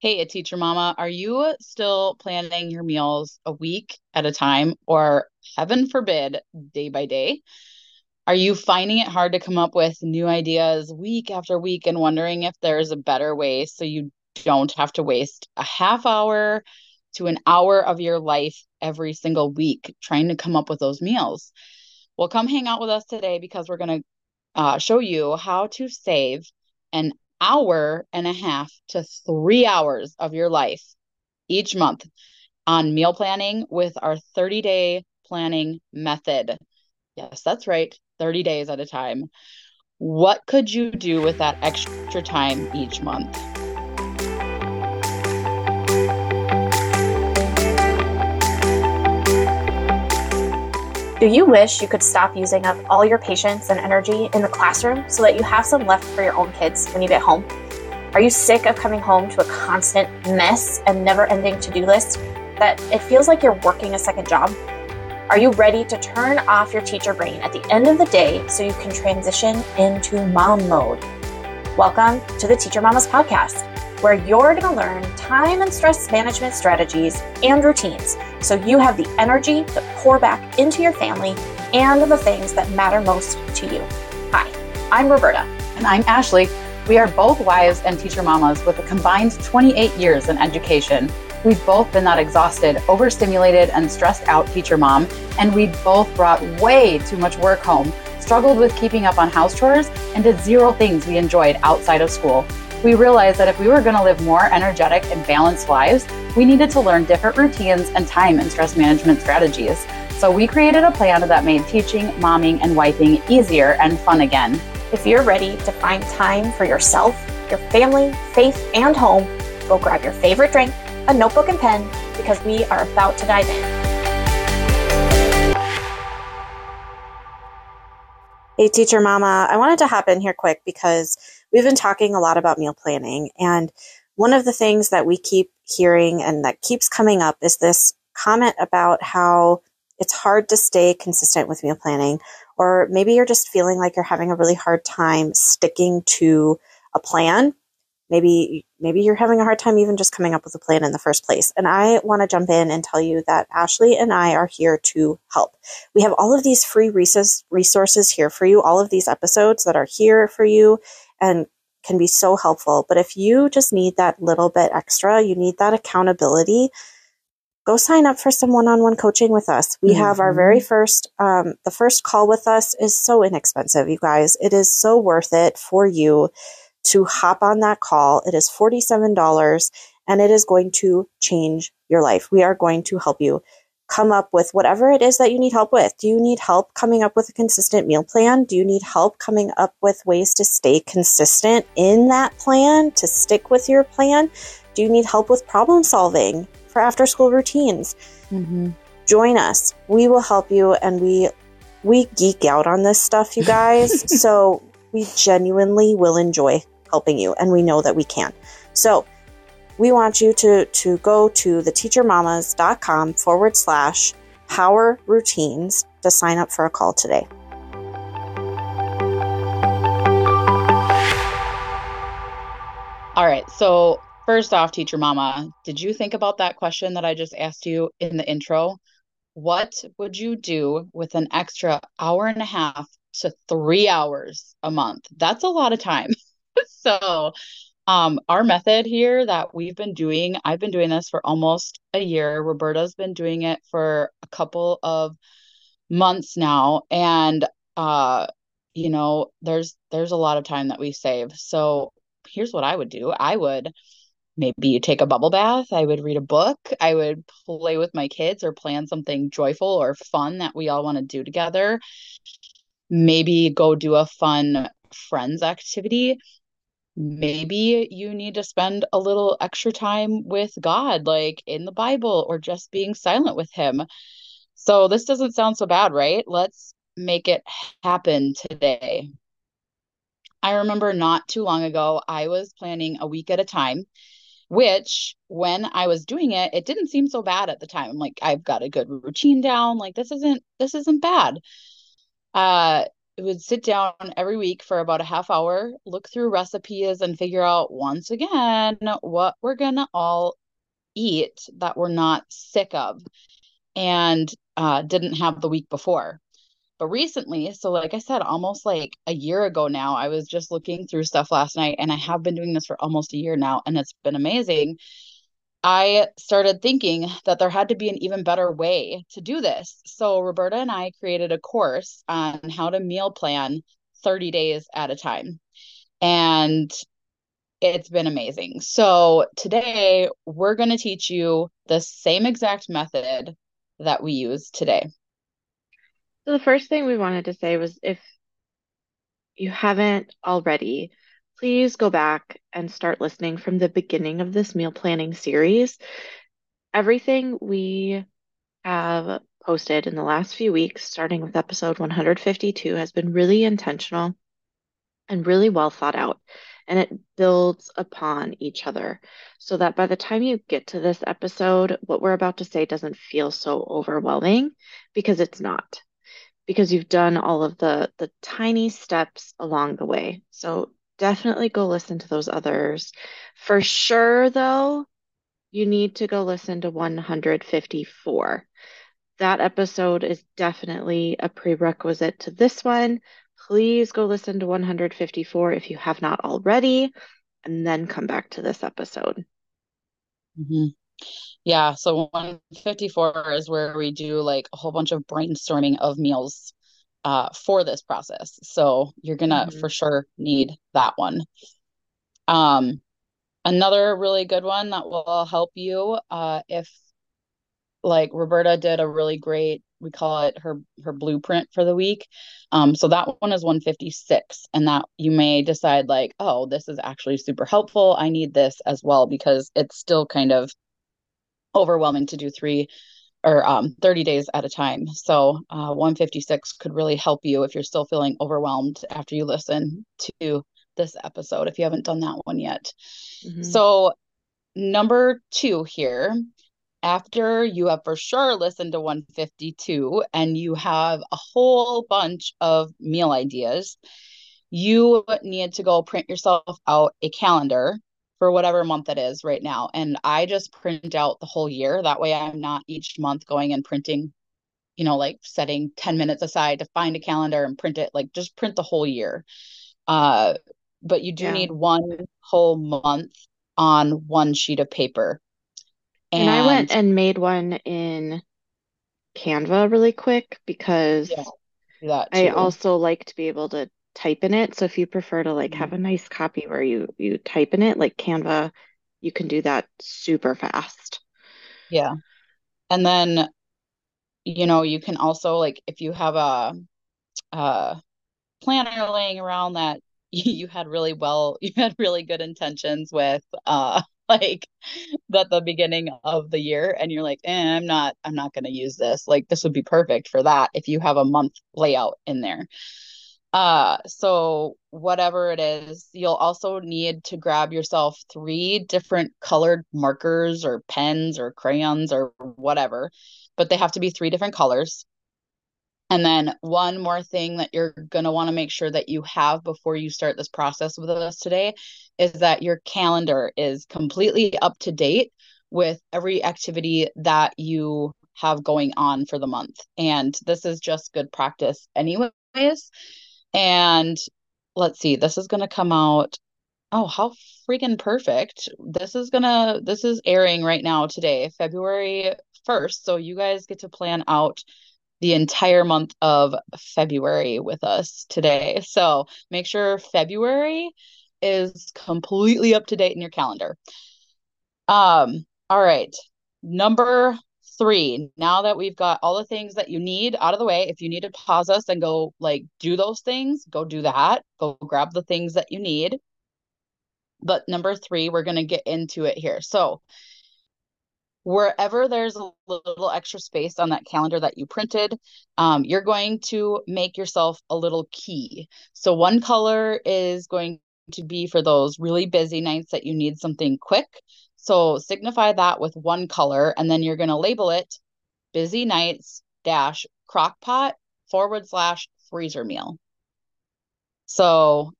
Hey, a teacher mama, are you still planning your meals a week at a time or heaven forbid, day by day? Are you finding it hard to come up with new ideas week after week and wondering if there's a better way so you don't have to waste a half hour to an hour of your life every single week trying to come up with those meals? Well, come hang out with us today because we're going to uh, show you how to save an hour and a half to three hours of your life each month on meal planning with our 30 day planning method. Yes, that's right, 30 days at a time. What could you do with that extra time each month? Do you wish you could stop using up all your patience and energy in the classroom so that you have some left for your own kids when you get home? Are you sick of coming home to a constant mess and never ending to do list that it feels like you're working a second job? Are you ready to turn off your teacher brain at the end of the day so you can transition into mom mode? Welcome to the Teacher Mamas Podcast where you're going to learn time and stress management strategies and routines so you have the energy to pour back into your family and the things that matter most to you. Hi, I'm Roberta. And I'm Ashley. We are both wives and teacher mamas with a combined 28 years in education. We've both been that exhausted, overstimulated, and stressed out teacher mom, and we both brought way too much work home, struggled with keeping up on house chores, and did zero things we enjoyed outside of school we realized that if we were going to live more energetic and balanced lives, we needed to learn different routines and time and stress management strategies. So we created a plan that made teaching, momming, and wiping easier and fun again. If you're ready to find time for yourself, your family, faith, and home, go grab your favorite drink, a notebook, and pen because we are about to dive in. Hey, teacher mama, I wanted to hop in here quick because we've been talking a lot about meal planning. And one of the things that we keep hearing and that keeps coming up is this comment about how it's hard to stay consistent with meal planning, or maybe you're just feeling like you're having a really hard time sticking to a plan. Maybe, maybe you're having a hard time even just coming up with a plan in the first place. And I want to jump in and tell you that Ashley and I are here to help. We have all of these free resources here for you, all of these episodes that are here for you and can be so helpful. But if you just need that little bit extra, you need that accountability, go sign up for some one-on-one coaching with us. We mm-hmm. have our very first, um, the first call with us is so inexpensive, you guys. It is so worth it for you to hop on that call. It is $47 and it is going to change your life. We are going to help you come up with whatever it is that you need help with. Do you need help coming up with a consistent meal plan? Do you need help coming up with ways to stay consistent in that plan, to stick with your plan? Do you need help with problem solving for after school routines? Mm-hmm. Join us. We will help you and we we geek out on this stuff, you guys. so we genuinely will enjoy helping you and we know that we can. So we want you to, to go to theteachermamas.com forward slash power routines to sign up for a call today. All right. So, first off, teacher mama, did you think about that question that I just asked you in the intro? What would you do with an extra hour and a half to three hours a month? That's a lot of time. so, um, our method here that we've been doing, I've been doing this for almost a year. Roberta's been doing it for a couple of months now. And uh, you know, there's there's a lot of time that we save. So here's what I would do. I would maybe take a bubble bath. I would read a book. I would play with my kids or plan something joyful or fun that we all want to do together. Maybe go do a fun friends activity maybe you need to spend a little extra time with God, like in the Bible, or just being silent with Him. So, this doesn't sound so bad, right? Let's make it happen today. I remember not too long ago, I was planning a week at a time, which when I was doing it, it didn't seem so bad at the time. I'm like, I've got a good routine down. Like, this isn't, this isn't bad. Uh, would sit down every week for about a half hour, look through recipes and figure out once again what we're to all eat that we're not sick of and uh, didn't have the week before. But recently, so like I said, almost like a year ago now, I was just looking through stuff last night and I have been doing this for almost a year now and it's been amazing. I started thinking that there had to be an even better way to do this. So Roberta and I created a course on how to meal plan 30 days at a time. And it's been amazing. So today we're going to teach you the same exact method that we use today. So the first thing we wanted to say was if you haven't already, please go back and start listening from the beginning of this meal planning series. Everything we have posted in the last few weeks, starting with episode 152, has been really intentional and really well thought out. And it builds upon each other so that by the time you get to this episode, what we're about to say doesn't feel so overwhelming because it's not because you've done all of the the tiny steps along the way. So definitely go listen to those others. For sure, though, you need to go listen to 154. That episode is definitely a prerequisite to this one. Please go listen to 154 if you have not already, and then come back to this episode. Mm-hmm. Yeah, so 154 is where we do like a whole bunch of brainstorming of meals uh, for this process. So you're gonna mm-hmm. for sure need that one. Um, another really good one that will help you uh, if like Roberta did a really great we call it her her blueprint for the week. Um, so that one is 156, and that you may decide like, oh, this is actually super helpful. I need this as well because it's still kind of overwhelming to do three or um, 30 days at a time. So uh, 156 could really help you if you're still feeling overwhelmed after you listen to this episode, if you haven't done that one yet. Mm-hmm. So, number two here, after you have for sure listened to 152 and you have a whole bunch of meal ideas, you need to go print yourself out a calendar for whatever month it is right now. And I just print out the whole year. That way I'm not each month going and printing, you know, like setting 10 minutes aside to find a calendar and print it, like just print the whole year. Uh, but you do yeah. need one whole month on one sheet of paper. And, and I went and made one in Canva really quick because yeah, I also like to be able to type in it. So if you prefer to like have mm-hmm. a nice copy where you you type in it, like Canva, you can do that super fast. Yeah. And then you know, you can also like if you have a a planner laying around that you had really well you had really good intentions with uh like at the beginning of the year and you're like eh, i'm not i'm not going to use this like this would be perfect for that if you have a month layout in there uh, so whatever it is, you'll also need to grab yourself three different colored markers or pens or crayons or whatever, but they have to be three different colors. And then one more thing that you're going to want to make sure that you have before you start this process with us today is that your calendar is completely up to date with every activity that you have going on for the month. And this is just good practice anyways and let's see, this is going to come out. Oh, how freaking perfect. This is going to, this is airing right now today, February 1st. So you guys get to plan out the entire month of February with us today. So make sure February is completely up to date in your calendar. Um, all right. Number three, now that we've got all the things that you need out of the way, if you need to pause us and go like do those things, go do that. Go grab the things that you need. But number three, we're going to get into it here. So, wherever there's a little extra space on that calendar that you printed, um, you're going to make yourself a little key. So, one color is going to be for those really busy nights that you need something quick. So signify that with one color, and then you're going to label it busy nights dash crockpot forward slash freezer meal. So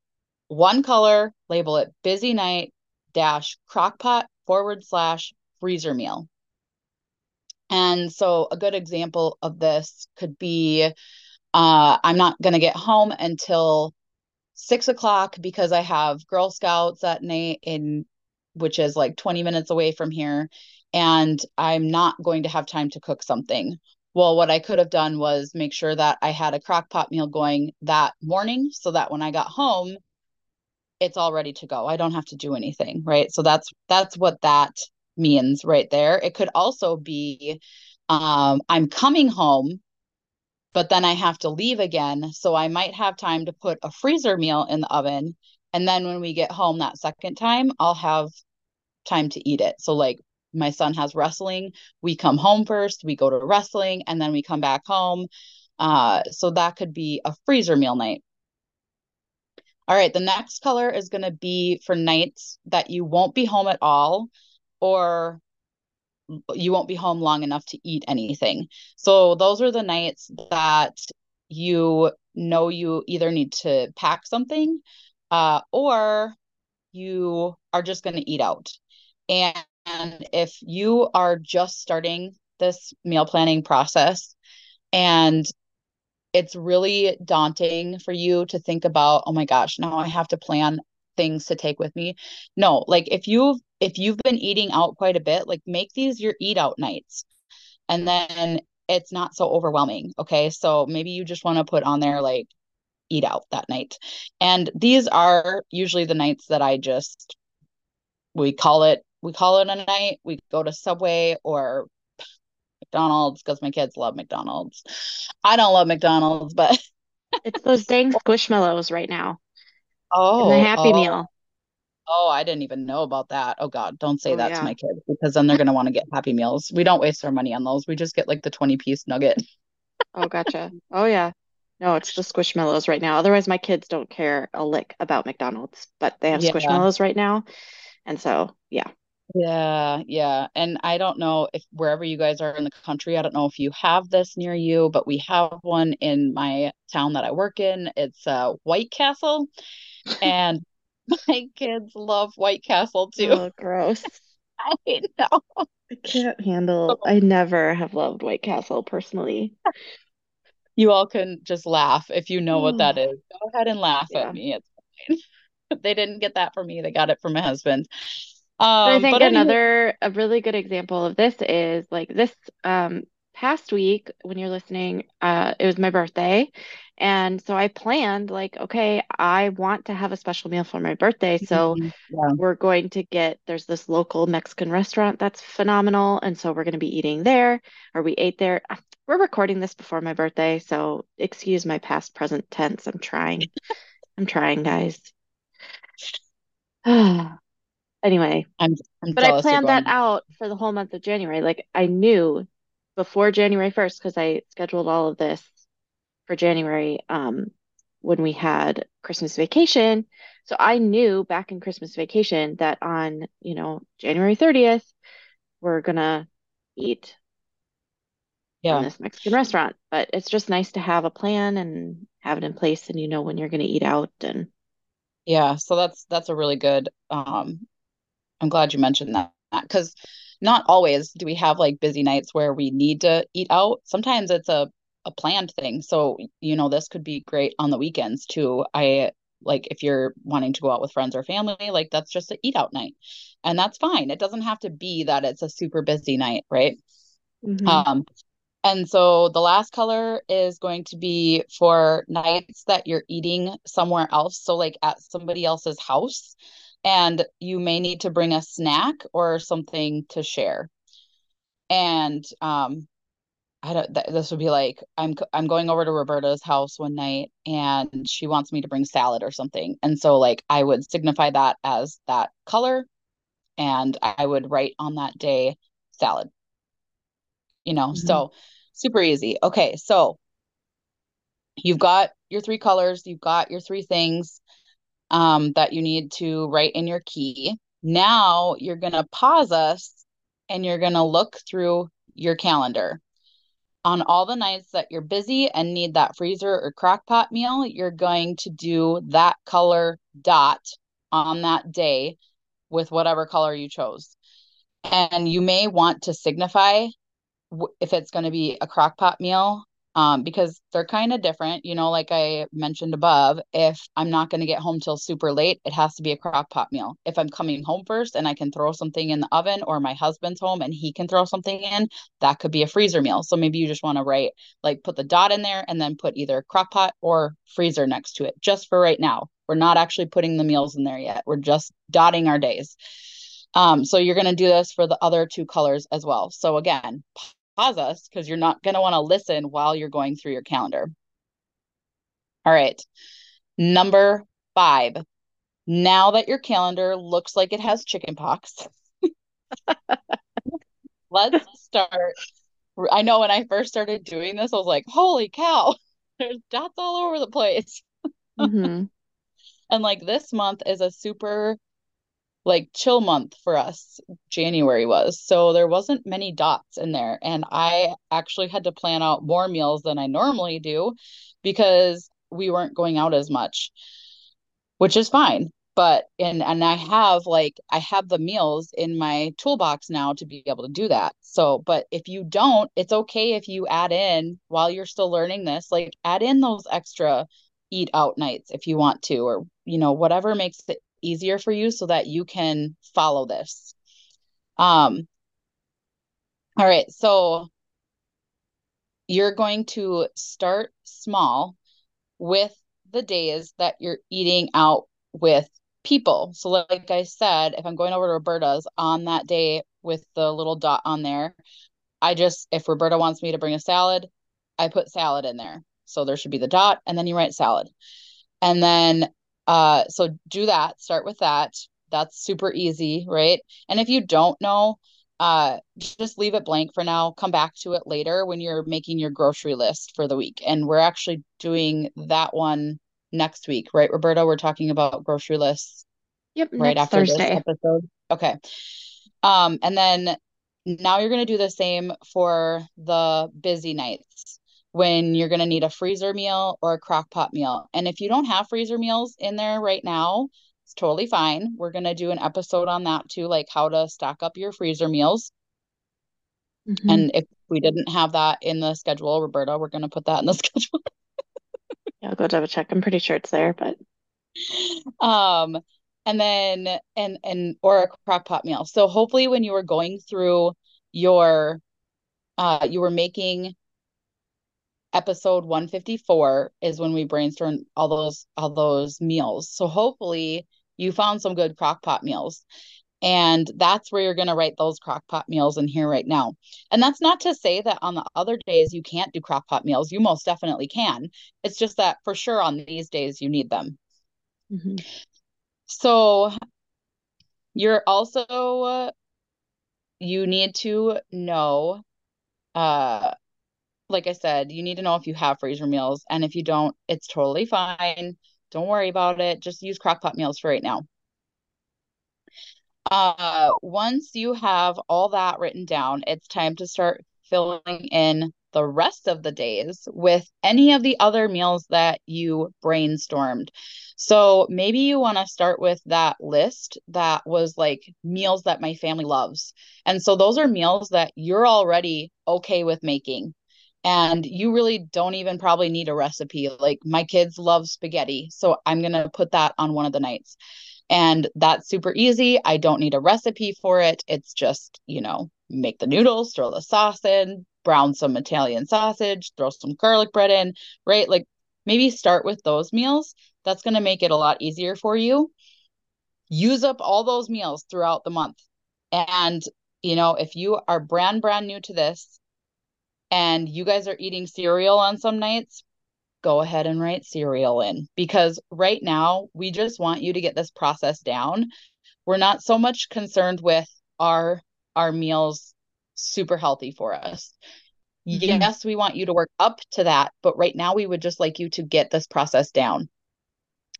one color, label it busy night dash crockpot forward slash freezer meal. And so a good example of this could be uh, I'm not going to get home until six o'clock because I have Girl Scouts at night in which is like 20 minutes away from here, and I'm not going to have time to cook something. Well, what I could have done was make sure that I had a crock pot meal going that morning so that when I got home, it's all ready to go. I don't have to do anything, right? So that's that's what that means right there. It could also be um, I'm coming home, but then I have to leave again. So I might have time to put a freezer meal in the oven. And then when we get home that second time, I'll have time to eat it. So, like, my son has wrestling. We come home first, we go to wrestling, and then we come back home. Uh, so that could be a freezer meal night. All right, the next color is going to be for nights that you won't be home at all or you won't be home long enough to eat anything. So those are the nights that you know you either need to pack something uh, or you are just going to eat out. And, if you are just starting this meal planning process and it's really daunting for you to think about, oh my gosh, now I have to plan things to take with me. No, like if you've if you've been eating out quite a bit, like make these your eat out nights. And then it's not so overwhelming. Okay. So maybe you just want to put on there like eat out that night. And these are usually the nights that I just we call it we call it a night. We go to Subway or McDonald's because my kids love McDonald's. I don't love McDonald's, but it's those dang squishmallows right now. Oh, the Happy oh. Meal. Oh, I didn't even know about that. Oh God, don't say oh, that yeah. to my kids because then they're gonna want to get Happy Meals. We don't waste our money on those. We just get like the 20 piece nugget. oh, gotcha. Oh yeah. No, it's just Squishmallows right now. Otherwise, my kids don't care a lick about McDonald's, but they have yeah. Squishmallows right now. And so, yeah. Yeah, yeah. And I don't know if wherever you guys are in the country, I don't know if you have this near you, but we have one in my town that I work in. It's uh White Castle. And my kids love White Castle too. Oh, gross. I know. I can't handle I never have loved White Castle personally. You all can just laugh if you know what that is. Go ahead and laugh yeah. at me. It's fine. they didn't get that from me. They got it from my husband. Um, I think another anyway. a really good example of this is like this um, past week when you're listening, uh, it was my birthday, and so I planned like, okay, I want to have a special meal for my birthday, so mm-hmm. yeah. we're going to get there's this local Mexican restaurant that's phenomenal, and so we're going to be eating there, or we ate there. We're recording this before my birthday, so excuse my past present tense. I'm trying. I'm trying, guys. Anyway, I'm, I'm but I planned that out for the whole month of January. Like I knew before January 1st because I scheduled all of this for January um, when we had Christmas vacation. So I knew back in Christmas vacation that on, you know, January 30th, we're going to eat yeah. in this Mexican restaurant. But it's just nice to have a plan and have it in place and you know when you're going to eat out and yeah, so that's that's a really good um I'm glad you mentioned that because not always do we have like busy nights where we need to eat out. Sometimes it's a a planned thing. So, you know, this could be great on the weekends too. I like if you're wanting to go out with friends or family, like that's just an eat out night. And that's fine. It doesn't have to be that it's a super busy night, right? Mm-hmm. Um and so the last color is going to be for nights that you're eating somewhere else. So like at somebody else's house and you may need to bring a snack or something to share. And um i don't th- this would be like i'm i'm going over to roberta's house one night and she wants me to bring salad or something. And so like i would signify that as that color and i would write on that day salad. You know mm-hmm. so super easy. Okay so you've got your three colors you've got your three things um, that you need to write in your key. Now you're going to pause us and you're going to look through your calendar. on all the nights that you're busy and need that freezer or crock pot meal, you're going to do that color dot on that day with whatever color you chose. And you may want to signify if it's going to be a crock pot meal um, because they're kind of different. You know, like I mentioned above, if I'm not going to get home till super late, it has to be a crock pot meal. If I'm coming home first and I can throw something in the oven, or my husband's home and he can throw something in, that could be a freezer meal. So maybe you just want to write, like, put the dot in there and then put either crock pot or freezer next to it, just for right now. We're not actually putting the meals in there yet. We're just dotting our days. Um, so you're going to do this for the other two colors as well. So again, pause us because you're not going to want to listen while you're going through your calendar. All right. Number five. Now that your calendar looks like it has chicken pox, let's start. I know when I first started doing this, I was like, holy cow, there's dots all over the place. Mm-hmm. and like this month is a super like chill month for us january was. So there wasn't many dots in there. And i actually had to plan out more meals than i normally do because we weren't going out as much which is fine. But and and i have like i have the meals in my toolbox now to be able to do that. So but if you don't it's okay if you add in while you're still learning this like add in those extra eat out nights if you want to or you know whatever makes it easier for you so that you can follow this. Um, all right, so you're going to start small with the days that you're eating out with people. So, like I said, if I'm going over to Roberta's on that day with the little dot on there, I just, if Roberta wants me to bring a salad, I put salad in there. So there should be the dot, and then you write salad. And then uh, so do that, start with that. That's super easy, right? And if you don't know, uh, just leave it blank for now. Come back to it later when you're making your grocery list for the week. And we're actually doing that one next week, right, Roberta? We're talking about grocery lists. Yep. Right after Thursday. this episode. Okay. Um, and then now you're going to do the same for the busy nights when you're going to need a freezer meal or a crock pot meal. And if you don't have freezer meals in there right now, it's totally fine. We're going to do an episode on that too, like how to stock up your freezer meals. Mm-hmm. And if we didn't have that in the schedule, Roberta, we're going to put that in the schedule. yeah, I'll go double check. I'm pretty sure it's there, but um and then and and or a crock pot meal. So hopefully when you were going through your uh you were making episode 154 is when we brainstorm all those all those meals. So hopefully you found some good crock pot meals. And that's where you're going to write those crock pot meals in here right now. And that's not to say that on the other days you can't do crock pot meals. You most definitely can. It's just that for sure on these days you need them. Mm-hmm. So you're also, uh, you need to know uh, like I said, you need to know if you have freezer meals. And if you don't, it's totally fine. Don't worry about it. Just use crock pot meals for right now. Uh, once you have all that written down, it's time to start filling in the rest of the days with any of the other meals that you brainstormed. So maybe you want to start with that list that was like meals that my family loves. And so those are meals that you're already okay with making and you really don't even probably need a recipe. Like my kids love spaghetti, so I'm going to put that on one of the nights. And that's super easy. I don't need a recipe for it. It's just, you know, make the noodles, throw the sauce in, brown some Italian sausage, throw some garlic bread in, right? Like maybe start with those meals. That's going to make it a lot easier for you. Use up all those meals throughout the month. And, you know, if you are brand, brand new to this, and you guys are eating cereal on some nights, go ahead and write cereal in because right now we just want you to get this process down. We're not so much concerned with our our meals super healthy for us. Mm-hmm. Yes, we want you to work up to that, but right now we would just like you to get this process down.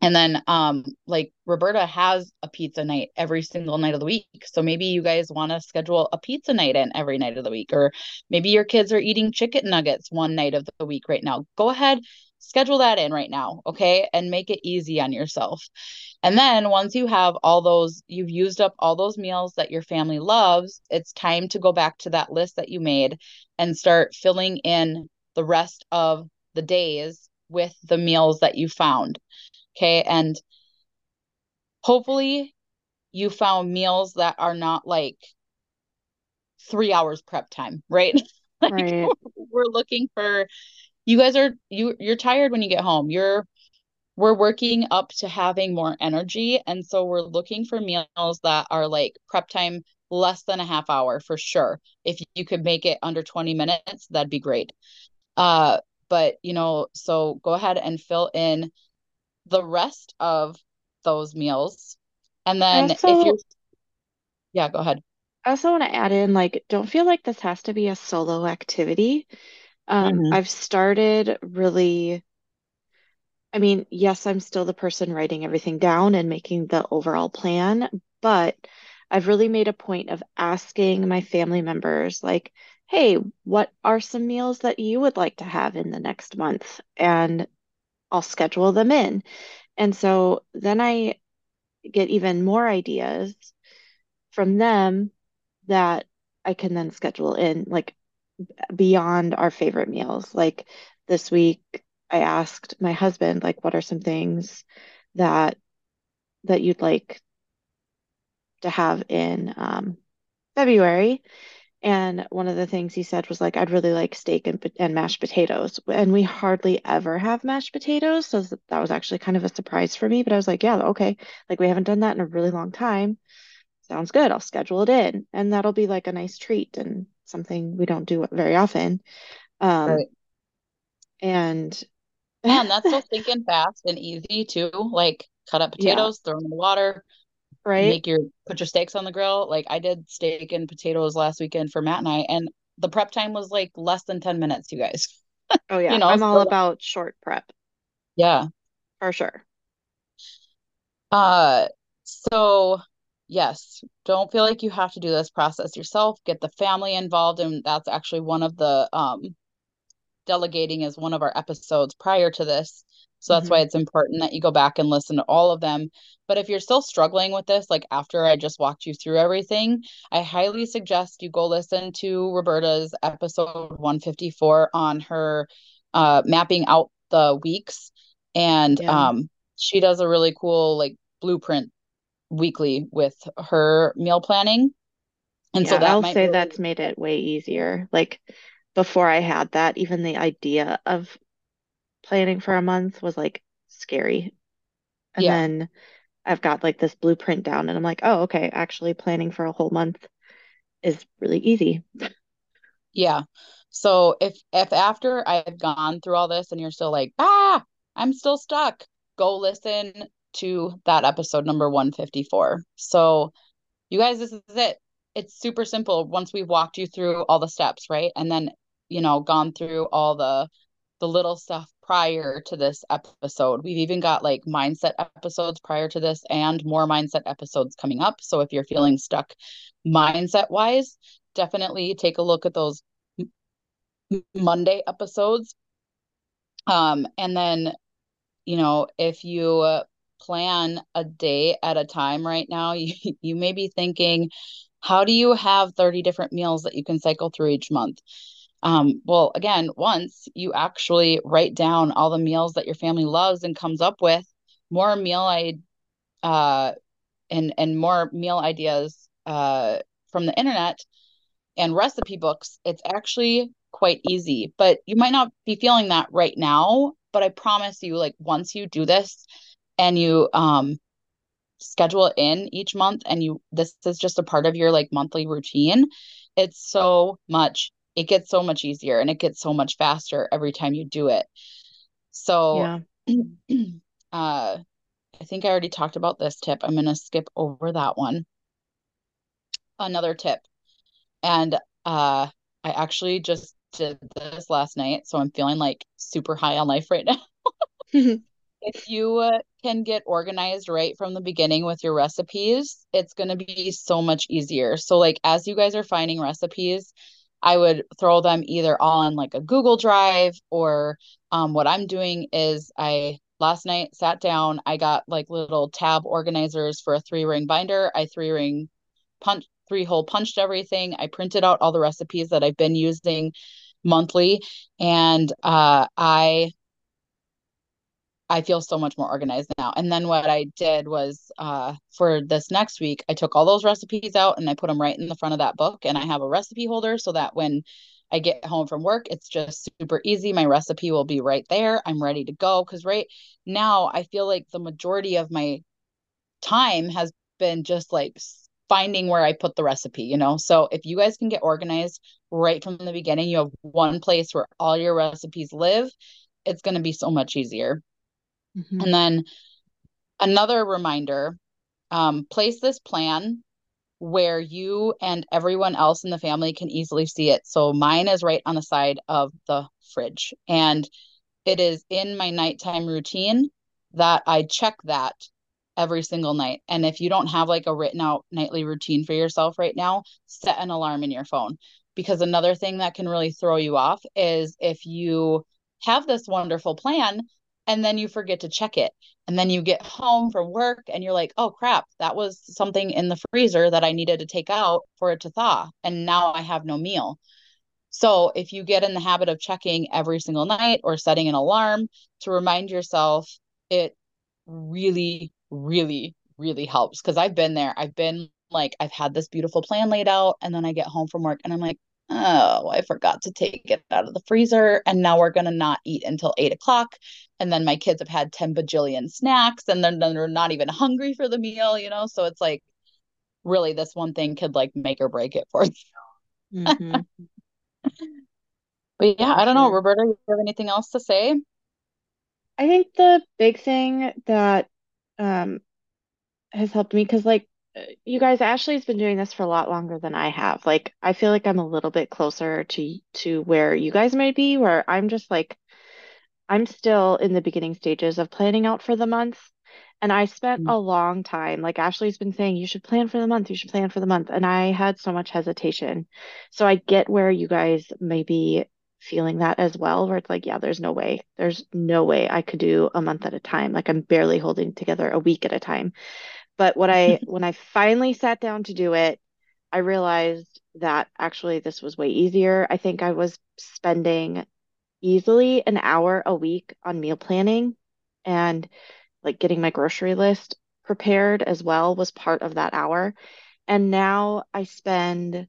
And then um like Roberta has a pizza night every single night of the week. So maybe you guys want to schedule a pizza night in every night of the week or maybe your kids are eating chicken nuggets one night of the week right now. Go ahead, schedule that in right now, okay? And make it easy on yourself. And then once you have all those you've used up all those meals that your family loves, it's time to go back to that list that you made and start filling in the rest of the days with the meals that you found. Okay. And hopefully you found meals that are not like three hours prep time, right? like right. We're looking for you guys are you you're tired when you get home. You're we're working up to having more energy. And so we're looking for meals that are like prep time less than a half hour for sure. If you could make it under 20 minutes, that'd be great. Uh, but you know, so go ahead and fill in the rest of those meals. And then also, if you're, yeah, go ahead. I also want to add in like, don't feel like this has to be a solo activity. Um, mm-hmm. I've started really, I mean, yes, I'm still the person writing everything down and making the overall plan, but I've really made a point of asking my family members, like, hey, what are some meals that you would like to have in the next month? And I'll schedule them in. And so then I get even more ideas from them that I can then schedule in, like beyond our favorite meals. Like this week, I asked my husband, like, what are some things that that you'd like to have in um, February? And one of the things he said was like, I'd really like steak and, and mashed potatoes. And we hardly ever have mashed potatoes. So that was actually kind of a surprise for me. But I was like, yeah, okay. Like we haven't done that in a really long time. Sounds good. I'll schedule it in. And that'll be like a nice treat and something we don't do very often. Um, right. And man, that's so thinking fast and easy too. Like cut up potatoes, yeah. throw them in the water, right? make your put your steaks on the grill. Like i did steak and potatoes last weekend for matt and i and the prep time was like less than 10 minutes you guys. Oh yeah. You know, i'm so, all about short prep. Yeah. For sure. Uh so yes don't feel like you have to do this process yourself. Get the family involved and that's actually one of the um delegating is one of our episodes prior to this so that's mm-hmm. why it's important that you go back and listen to all of them. But if you're still struggling with this, like after I just walked you through everything, I highly suggest you go listen to Roberta's episode 154 on her uh, mapping out the weeks. And yeah. um, she does a really cool like blueprint weekly with her meal planning. And yeah, so that I'll say really... that's made it way easier. Like before I had that, even the idea of planning for a month was like scary. And yeah. then I've got like this blueprint down and I'm like, oh, okay, actually planning for a whole month is really easy. yeah. So if if after I've gone through all this and you're still like, ah, I'm still stuck, go listen to that episode number 154. So you guys, this is it. It's super simple once we've walked you through all the steps, right? And then, you know, gone through all the the little stuff prior to this episode. We've even got like mindset episodes prior to this and more mindset episodes coming up. So if you're feeling stuck mindset wise, definitely take a look at those Monday episodes. Um, and then, you know, if you plan a day at a time right now, you, you may be thinking, how do you have 30 different meals that you can cycle through each month? Um, well, again, once you actually write down all the meals that your family loves and comes up with more meal I uh and and more meal ideas uh from the internet and recipe books, it's actually quite easy. But you might not be feeling that right now, but I promise you like once you do this and you um schedule in each month and you this is just a part of your like monthly routine, it's so much it gets so much easier and it gets so much faster every time you do it. So yeah. uh I think I already talked about this tip. I'm going to skip over that one. Another tip. And uh I actually just did this last night, so I'm feeling like super high on life right now. if you uh, can get organized right from the beginning with your recipes, it's going to be so much easier. So, like, as you guys are finding recipes, I would throw them either all on like a Google Drive or um, what I'm doing is I last night sat down, I got like little tab organizers for a three ring binder. I three ring punch, three hole punched everything. I printed out all the recipes that I've been using monthly and uh, I I feel so much more organized now. And then what I did was uh, for this next week, I took all those recipes out and I put them right in the front of that book. And I have a recipe holder so that when I get home from work, it's just super easy. My recipe will be right there. I'm ready to go. Cause right now, I feel like the majority of my time has been just like finding where I put the recipe, you know? So if you guys can get organized right from the beginning, you have one place where all your recipes live, it's going to be so much easier. Mm-hmm. And then another reminder um, place this plan where you and everyone else in the family can easily see it. So mine is right on the side of the fridge. And it is in my nighttime routine that I check that every single night. And if you don't have like a written out nightly routine for yourself right now, set an alarm in your phone. Because another thing that can really throw you off is if you have this wonderful plan and then you forget to check it. And then you get home from work and you're like, oh crap, that was something in the freezer that I needed to take out for it to thaw. And now I have no meal. So if you get in the habit of checking every single night or setting an alarm to remind yourself, it really, really, really helps. Cause I've been there. I've been like, I've had this beautiful plan laid out and then I get home from work and I'm like, oh, I forgot to take it out of the freezer. And now we're going to not eat until eight o'clock. And then my kids have had 10 bajillion snacks and then, they're not even hungry for the meal, you know? So it's like, really, this one thing could like make or break it for you. Mm-hmm. but yeah, I don't know. Roberta, you have anything else to say? I think the big thing that um, has helped me, because like you guys, Ashley's been doing this for a lot longer than I have. Like, I feel like I'm a little bit closer to to where you guys might be, where I'm just like, I'm still in the beginning stages of planning out for the month. And I spent mm-hmm. a long time, like Ashley's been saying, you should plan for the month, you should plan for the month. And I had so much hesitation. So I get where you guys may be feeling that as well, where it's like, yeah, there's no way, there's no way I could do a month at a time. Like I'm barely holding together a week at a time. But what I when I finally sat down to do it, I realized that actually this was way easier. I think I was spending easily an hour a week on meal planning and like getting my grocery list prepared as well was part of that hour. And now I spend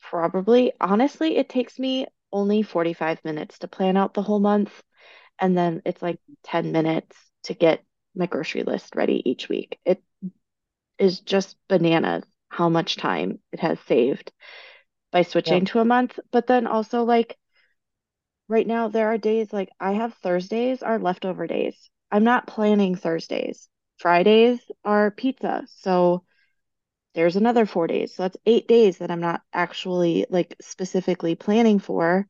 probably, honestly, it takes me only 45 minutes to plan out the whole month. And then it's like 10 minutes to get my grocery list ready each week. It is just bananas how much time it has saved by switching yeah. to a month. But then also like right now there are days like I have Thursdays are leftover days. I'm not planning Thursdays. Fridays are pizza. So there's another 4 days. So that's 8 days that I'm not actually like specifically planning for.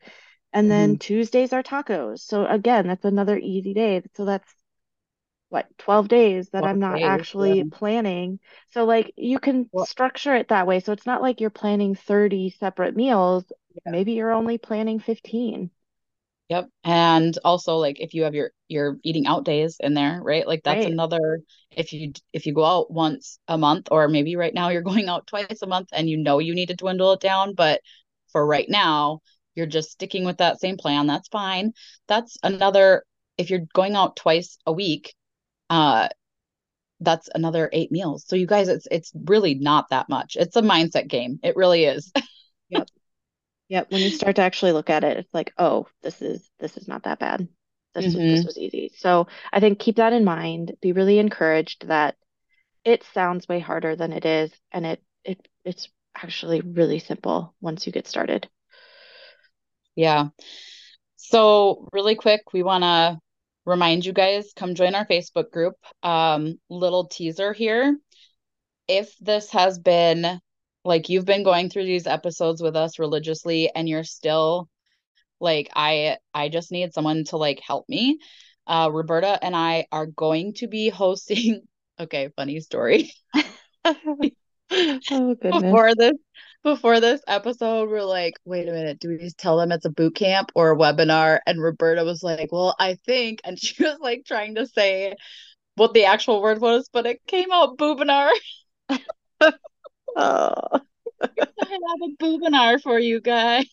And then mm-hmm. Tuesdays are tacos. So again, that's another easy day. So that's what 12 days that 12 I'm not days, actually yeah. planning. So like you can well, structure it that way. So it's not like you're planning 30 separate meals. Yeah. Maybe you're only planning 15. Yep. And also like if you have your your eating out days in there, right? Like that's right. another if you if you go out once a month or maybe right now you're going out twice a month and you know you need to dwindle it down, but for right now you're just sticking with that same plan, that's fine. That's another if you're going out twice a week, uh that's another eight meals. So you guys it's it's really not that much. It's a mindset game. It really is. Yep. Yep. When you start to actually look at it it's like oh this is this is not that bad. This mm-hmm. this was easy. So i think keep that in mind. Be really encouraged that it sounds way harder than it is and it it it's actually really simple once you get started. Yeah. So really quick we want to remind you guys come join our Facebook group. Um, little teaser here. If this has been like you've been going through these episodes with us religiously and you're still like I I just need someone to like help me. uh, Roberta and I are going to be hosting. Okay, funny story. oh goodness. Before this before this episode, we're like, wait a minute, do we just tell them it's a boot camp or a webinar? And Roberta was like, well, I think, and she was like trying to say what the actual word was, but it came out boobinar. oh. I have a boobinar for you guys.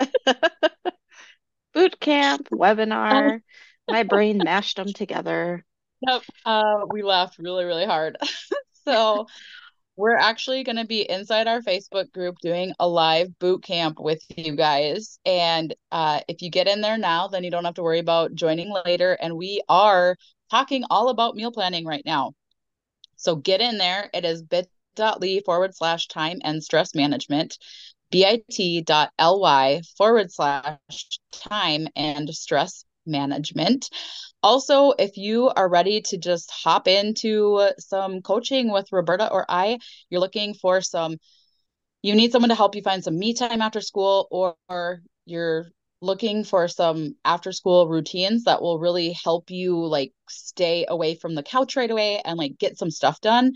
Boot camp, webinar. My brain mashed them together. Yep. Uh, we laughed really, really hard. so we're actually going to be inside our Facebook group doing a live boot camp with you guys. And uh, if you get in there now, then you don't have to worry about joining later. And we are talking all about meal planning right now. So get in there. It is bit.ly forward slash time and stress management bit.ly forward slash time and stress management. Also, if you are ready to just hop into some coaching with Roberta or I, you're looking for some, you need someone to help you find some me time after school, or, you're looking for some after school routines that will really help you like stay away from the couch right away and like get some stuff done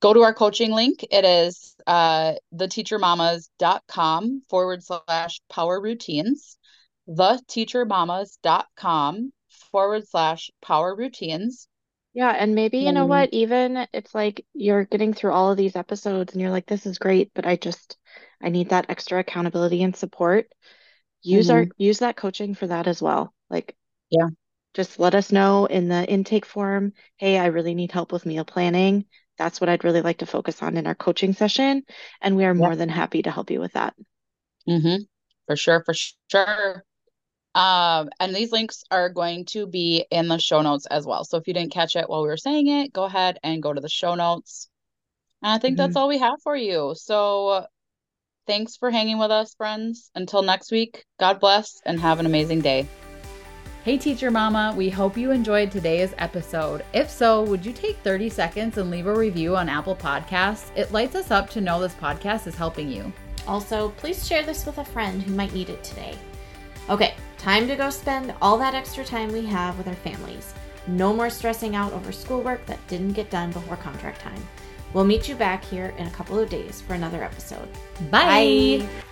go to our coaching link. It is uh, theteachermamas.com forward slash power routines, theteachermamas.com forward slash power routines. Yeah. And maybe, you know what, even it's like you're getting through all of these episodes and you're like, this is great, but I just, I need that extra accountability and support. Use mm-hmm. our, use that coaching for that as well. Like, yeah. Just let us know in the intake form, hey, I really need help with meal planning that's what I'd really like to focus on in our coaching session. And we are more than happy to help you with that. Mm-hmm. For sure, for sure. Um, and these links are going to be in the show notes as well. So if you didn't catch it while we were saying it, go ahead and go to the show notes. And I think mm-hmm. that's all we have for you. So thanks for hanging with us, friends. Until next week, God bless and have an amazing day. Hey, Teacher Mama, we hope you enjoyed today's episode. If so, would you take 30 seconds and leave a review on Apple Podcasts? It lights us up to know this podcast is helping you. Also, please share this with a friend who might need it today. Okay, time to go spend all that extra time we have with our families. No more stressing out over schoolwork that didn't get done before contract time. We'll meet you back here in a couple of days for another episode. Bye. Bye.